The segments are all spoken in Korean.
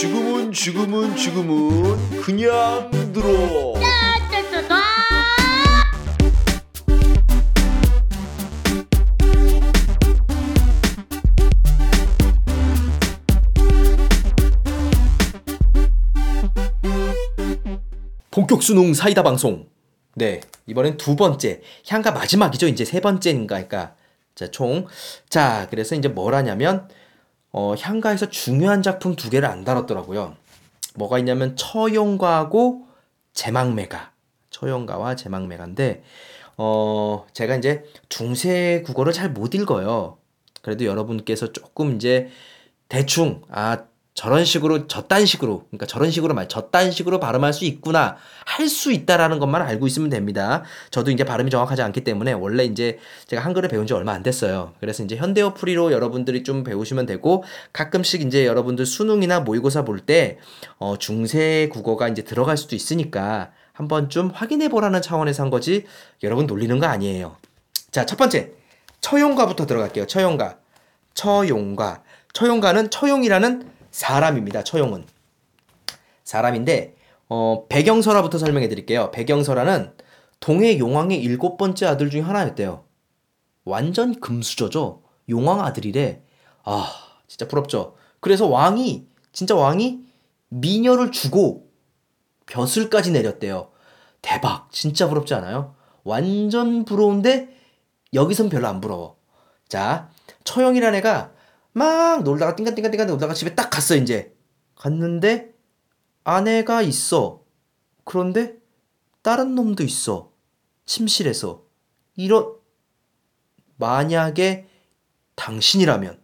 지금은 지금은 지금은 그냥 들어. 본격 수능 사이다 방송. 네, 이번엔 두 번째. 향가 마지막이죠. 이제 세 번째인가. 그러니까 자, 총. 자, 그래서 이제 뭘 하냐면 어, 향가에서 중요한 작품 두 개를 안 다뤘더라고요. 뭐가 있냐면 처용가하고 제망매가. 처용가와 제망매가인데 어, 제가 이제 중세 국어를 잘 못 읽어요. 그래도 여러분께서 조금 이제 대충 아 저런 식으로 저딴 식으로 그러니까 저런 식으로 말 저딴 식으로 발음할 수 있구나 할 수 있다라는 것만 알고 있으면 됩니다. 저도 이제 발음이 정확하지 않기 때문에 원래 이제 제가 한글을 배운 지 얼마 안 됐어요. 그래서 이제 현대어 풀이로 여러분들이 좀 배우시면 되고 가끔씩 이제 여러분들 수능이나 모의고사 볼때 어, 중세 국어가 이제 들어갈 수도 있으니까 한번 좀 확인해 보라는 차원에서 한 거지 여러분 놀리는 거 아니에요. 자, 첫 번째. 처용가부터 들어갈게요. 처용가. 처용가. 처용가는 처용이라는 사람입니다. 처용은. 사람인데 어, 배경설화부터 설명해 드릴게요. 배경설화는 동해 용왕의 일곱 번째 아들 중에 하나였대요. 완전 금수저죠. 용왕 아들이래. 아, 진짜 부럽죠. 그래서 왕이 진짜 왕이 미녀를 주고 벼슬까지 내렸대요. 대박. 진짜 부럽지 않아요? 완전 부러운데 여기선 별로 안 부러워. 자, 처형이란 애가 막 놀다가 띵간띵간띵간 놀다가 집에 딱 갔어 이제. 갔는데 아내가 있어. 그런데 다른 놈도 있어. 침실에서. 이런 만약에 당신이라면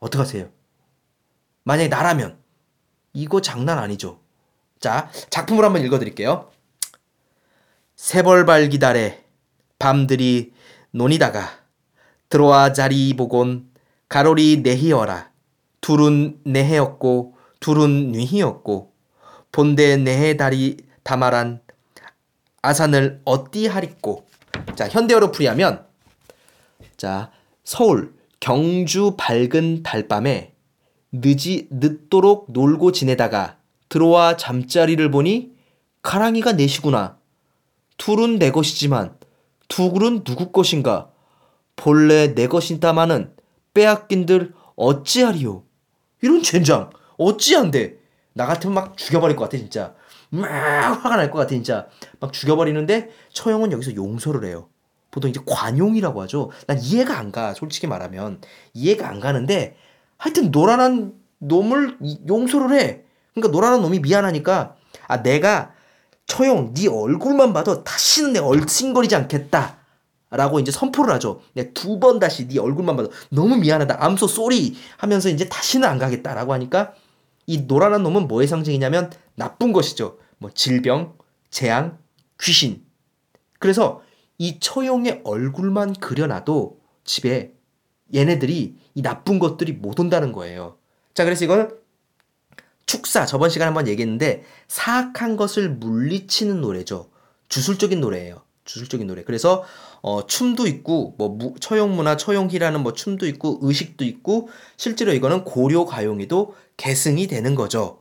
어떡하세요? 만약에 나라면 이거 장난 아니죠. 자, 작품을 한번 읽어 드릴게요. 세벌발 기다래 밤들이 논이다가 들어와 자리 보곤 가로리 내히어라. 둘은 내해였고 둘은 뉘히였고 본대 내해 다리 다마란 아산을 어띠하리꼬. 자 현대어로 풀이하면 자 서울 경주 밝은 달밤에 늦이 늦도록 놀고 지내다가 들어와 잠자리를 보니 가랑이가 내시구나. 둘은 내 것이지만 두 굴은 누구 것인가? 본래 내 것이다마는 빼앗긴들 어찌하리요? 이런 젠장 어찌한데? 나 같으면 막 죽여버릴 것 같아 진짜. 막 화가 날 것 같아 진짜. 막 죽여버리는데 처형은 여기서 용서를 해요. 보통 이제 관용이라고 하죠. 난 이해가 안 가 솔직히 말하면. 이해가 안 가는데 하여튼 노란한 놈을 이- 용서를 해. 그러니까 놀아난 놈이 미안하니까 아 내가 처용 네 얼굴만 봐도 다시는 내가 얼씬거리지 않겠다 라고 이제 선포를 하죠. 내가 두번 다시 네 얼굴만 봐도 너무 미안하다. I'm so sorry 하면서 이제 다시는 안 가겠다라고 하니까 이 놀아난 놈은 뭐의 상징이냐면 나쁜 것이죠. 뭐 질병, 재앙, 귀신. 그래서 이 처용의 얼굴만 그려놔도 집에 얘네들이 이 나쁜 것들이 못 온다는 거예요. 자, 그래서 이거는 축사 저번 시간에 한번 얘기했는데 사악한 것을 물리치는 노래죠. 주술적인 노래예요. 주술적인 노래. 그래서 어, 춤도 있고 뭐 무- 처용문화 처용희라는 뭐 춤도 있고 의식도 있고 실제로 이거는 고려 가용에도 계승이 되는 거죠.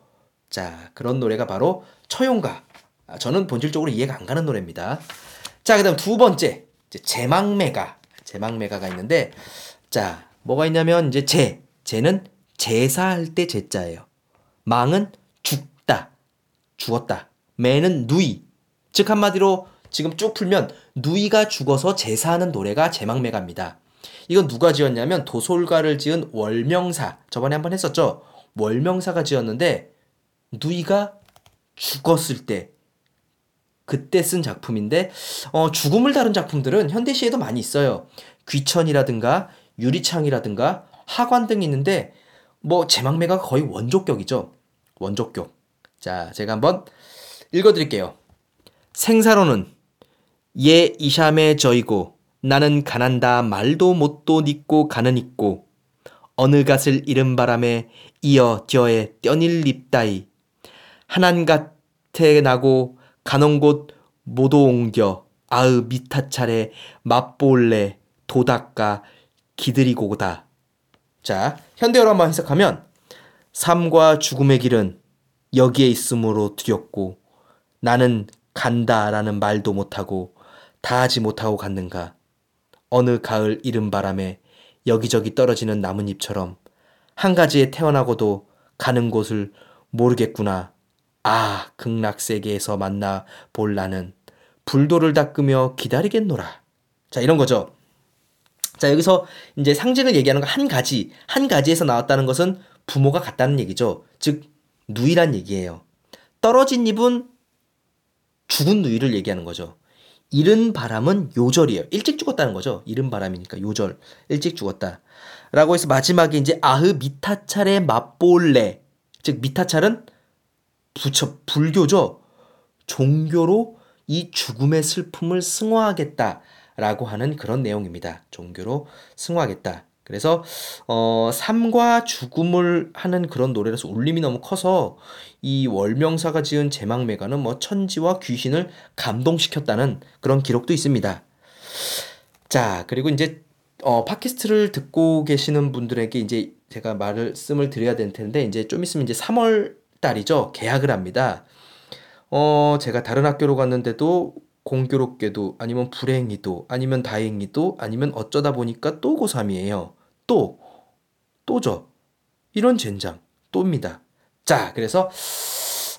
자 그런 노래가 바로 처용가. 아, 저는 본질적으로 이해가 안 가는 노래입니다. 자 그다음 두 번째 이제 제망매가 제망매가가 있는데 자 뭐가 있냐면 이제 제 제는 제사할 때 제자예요. 망은 죽다 죽었다. 매는 누이 즉 한마디로 지금 쭉 풀면 누이가 죽어서 제사하는 노래가 제망매가입니다. 이건 누가 지었냐면 도솔가를 지은 월명사 저번에 한번 했었죠. 월명사가 지었는데 누이가 죽었을 때 그때 쓴 작품인데 어, 죽음을 다룬 작품들은 현대 시에도 많이 있어요. 귀천이라든가 유리창이라든가 하관 등이 있는데 뭐 제망매가 거의 원조격이죠. 원조격. 자, 제가 한번 읽어드릴게요. 생사로는 예 이샴에 저이고 나는 가난다 말도 못도 닉고 가는 있고 어느 갓을 잃은 바람에 이어 저에 떼닐 립다이. 하난 갓에 나고 가는 곳 모도 옮겨 아으 미타 차례 맛볼래 도닦아 기들이고다. 자 현대어로 한번 해석하면 삶과 죽음의 길은 여기에 있으므로 두렵고 나는 간다라는 말도 못하고 다하지 못하고 갔는가. 어느 가을 이른 바람에 여기저기 떨어지는 나뭇잎처럼 한 가지에 태어나고도 가는 곳을 모르겠구나. 아, 극락세계에서 만나 볼 나는 불도를 닦으며 기다리겠노라. 자, 이런 거죠. 자, 여기서 이제 상징을 얘기하는 거 한 가지, 한 가지에서 나왔다는 것은 부모가 같다는 얘기죠. 즉, 누이란 얘기예요. 떨어진 잎은 죽은 누이를 얘기하는 거죠. 이른 바람은 요절이에요. 일찍 죽었다는 거죠. 이른 바람이니까 요절. 일찍 죽었다. 라고 해서 마지막에 이제 아흐 미타찰의 맛볼래. 즉, 미타찰은 부처, 불교죠. 종교로 이 죽음의 슬픔을 승화하겠다. 라고 하는 그런 내용입니다. 종교로 승화하겠다. 그래서 어, 삶과 죽음을 하는 그런 노래라서 울림이 너무 커서 이 월명사가 지은 제막매가는 뭐 천지와 귀신을 감동시켰다는 그런 기록도 있습니다. 자, 그리고 이제 어, 팟캐스트를 듣고 계시는 분들에게 이제 제가 말씀을 드려야 될 텐데 이제 좀 있으면 이제 3월 달이죠. 계약을 합니다. 어, 제가 다른 학교로 갔는데도 공교롭게도 아니면 불행히도 아니면 다행히도 아니면 어쩌다 보니까 또 고3이에요. 또 또죠. 이런 젠장 또입니다. 자, 그래서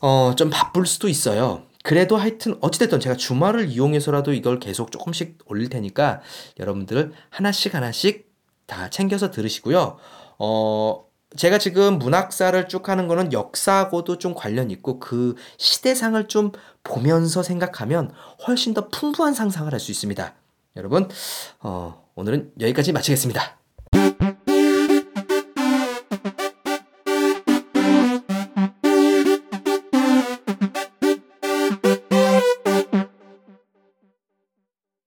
어, 좀 바쁠 수도 있어요. 그래도 하여튼 어찌됐든 제가 주말을 이용해서라도 이걸 계속 조금씩 올릴 테니까 여러분들 하나씩 하나씩 다 챙겨서 들으시고요. 어, 제가 지금 문학사를 쭉 하는 거는 역사하고도 좀 관련 있고 그 시대상을 좀 보면서 생각하면 훨씬 더 풍부한 상상을 할 수 있습니다. 여러분, 어, 오늘은 여기까지 마치겠습니다.